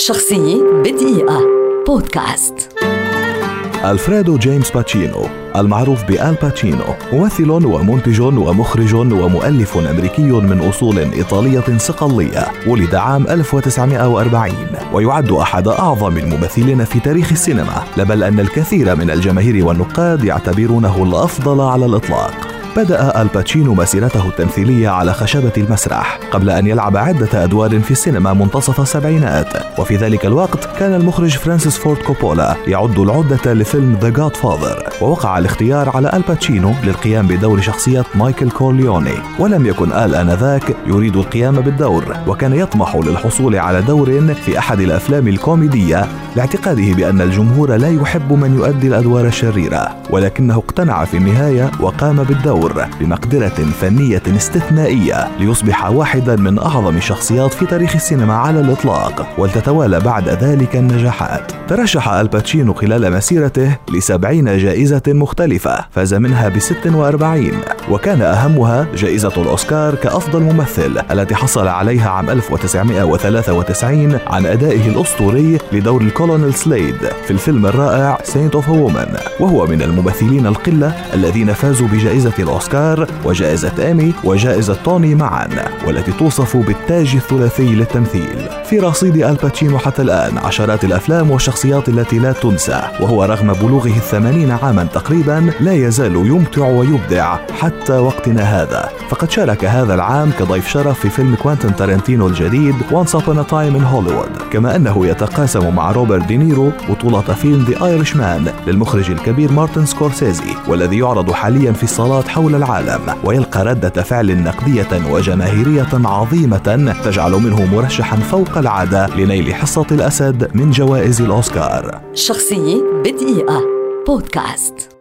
شخصية بدقيقة. بودكاست. ألفريدو جيمس باتشينو المعروف بآل باتشينو ممثل ومنتج ومخرج ومؤلف أمريكي من أصول إيطالية صقلية ولد عام 1940 ويعد أحد أعظم الممثلين في تاريخ السينما بل أن الكثير من الجماهير والنقاد يعتبرونه الأفضل على الإطلاق. بدأ آل باتشينو مسيرته التمثيلية على خشبة المسرح قبل أن يلعب عدة أدوار في السينما منتصف السبعينات. وفي ذلك الوقت كان المخرج فرانسيس فورد كوبولا يعد العدة لفيلم The Godfather ووقع الاختيار على آل باتشينو للقيام بدور شخصية مايكل كورليوني. ولم يكن آل آنذاك يريد القيام بالدور وكان يطمح للحصول على دور في أحد الأفلام الكوميدية لاعتقاده بأن الجمهور لا يحب من يؤدي الأدوار الشريرة. ولكنه اقتنع في النهاية وقام بالدور. الدور بمقدرة فنية استثنائية ليصبح واحدا من أعظم الشخصيات في تاريخ السينما على الإطلاق ولتتوالى بعد ذلك النجاحات. ترشح الباتشينو خلال مسيرته لسبعين جائزة مختلفة فاز منها ب 46 وكان أهمها جائزة الأوسكار كأفضل ممثل التي حصل عليها عام 1993 عن أدائه الأسطوري لدور الكولونيل سليد في الفيلم الرائع Scent of a Woman وهو من الممثلين القلة الذين فازوا بجائزة الأوسكار وجائزة إيمي وجائزة توني معا والتي توصف بالتاج الثلاثي للتمثيل. في رصيد آل باتشينو حتى الآن عشرات الأفلام والشخصيات التي لا تنسى. وهو رغم بلوغه الثمانين عاما تقريبا لا يزال يمتع ويبدع حتى وقتنا هذا. فقد شارك هذا العام كضيف شرف في فيلم كوانتن تارنتينو الجديد Once Upon a Time in Hollywood. كما أنه يتقاسم مع روبرت دينيرو بطولة فيلم The Irishman للمخرج الكبير مارتن سكورسيزي والذي يعرض حاليا في الصالات حول العالم ويلقى ردة فعل نقدية وجماهيرية عظيمة تجعل منه مرشحا فوق العادة لنيل حصة الأسد من جوائز الأوسكار. شخصية بدقيقة. بودكاست.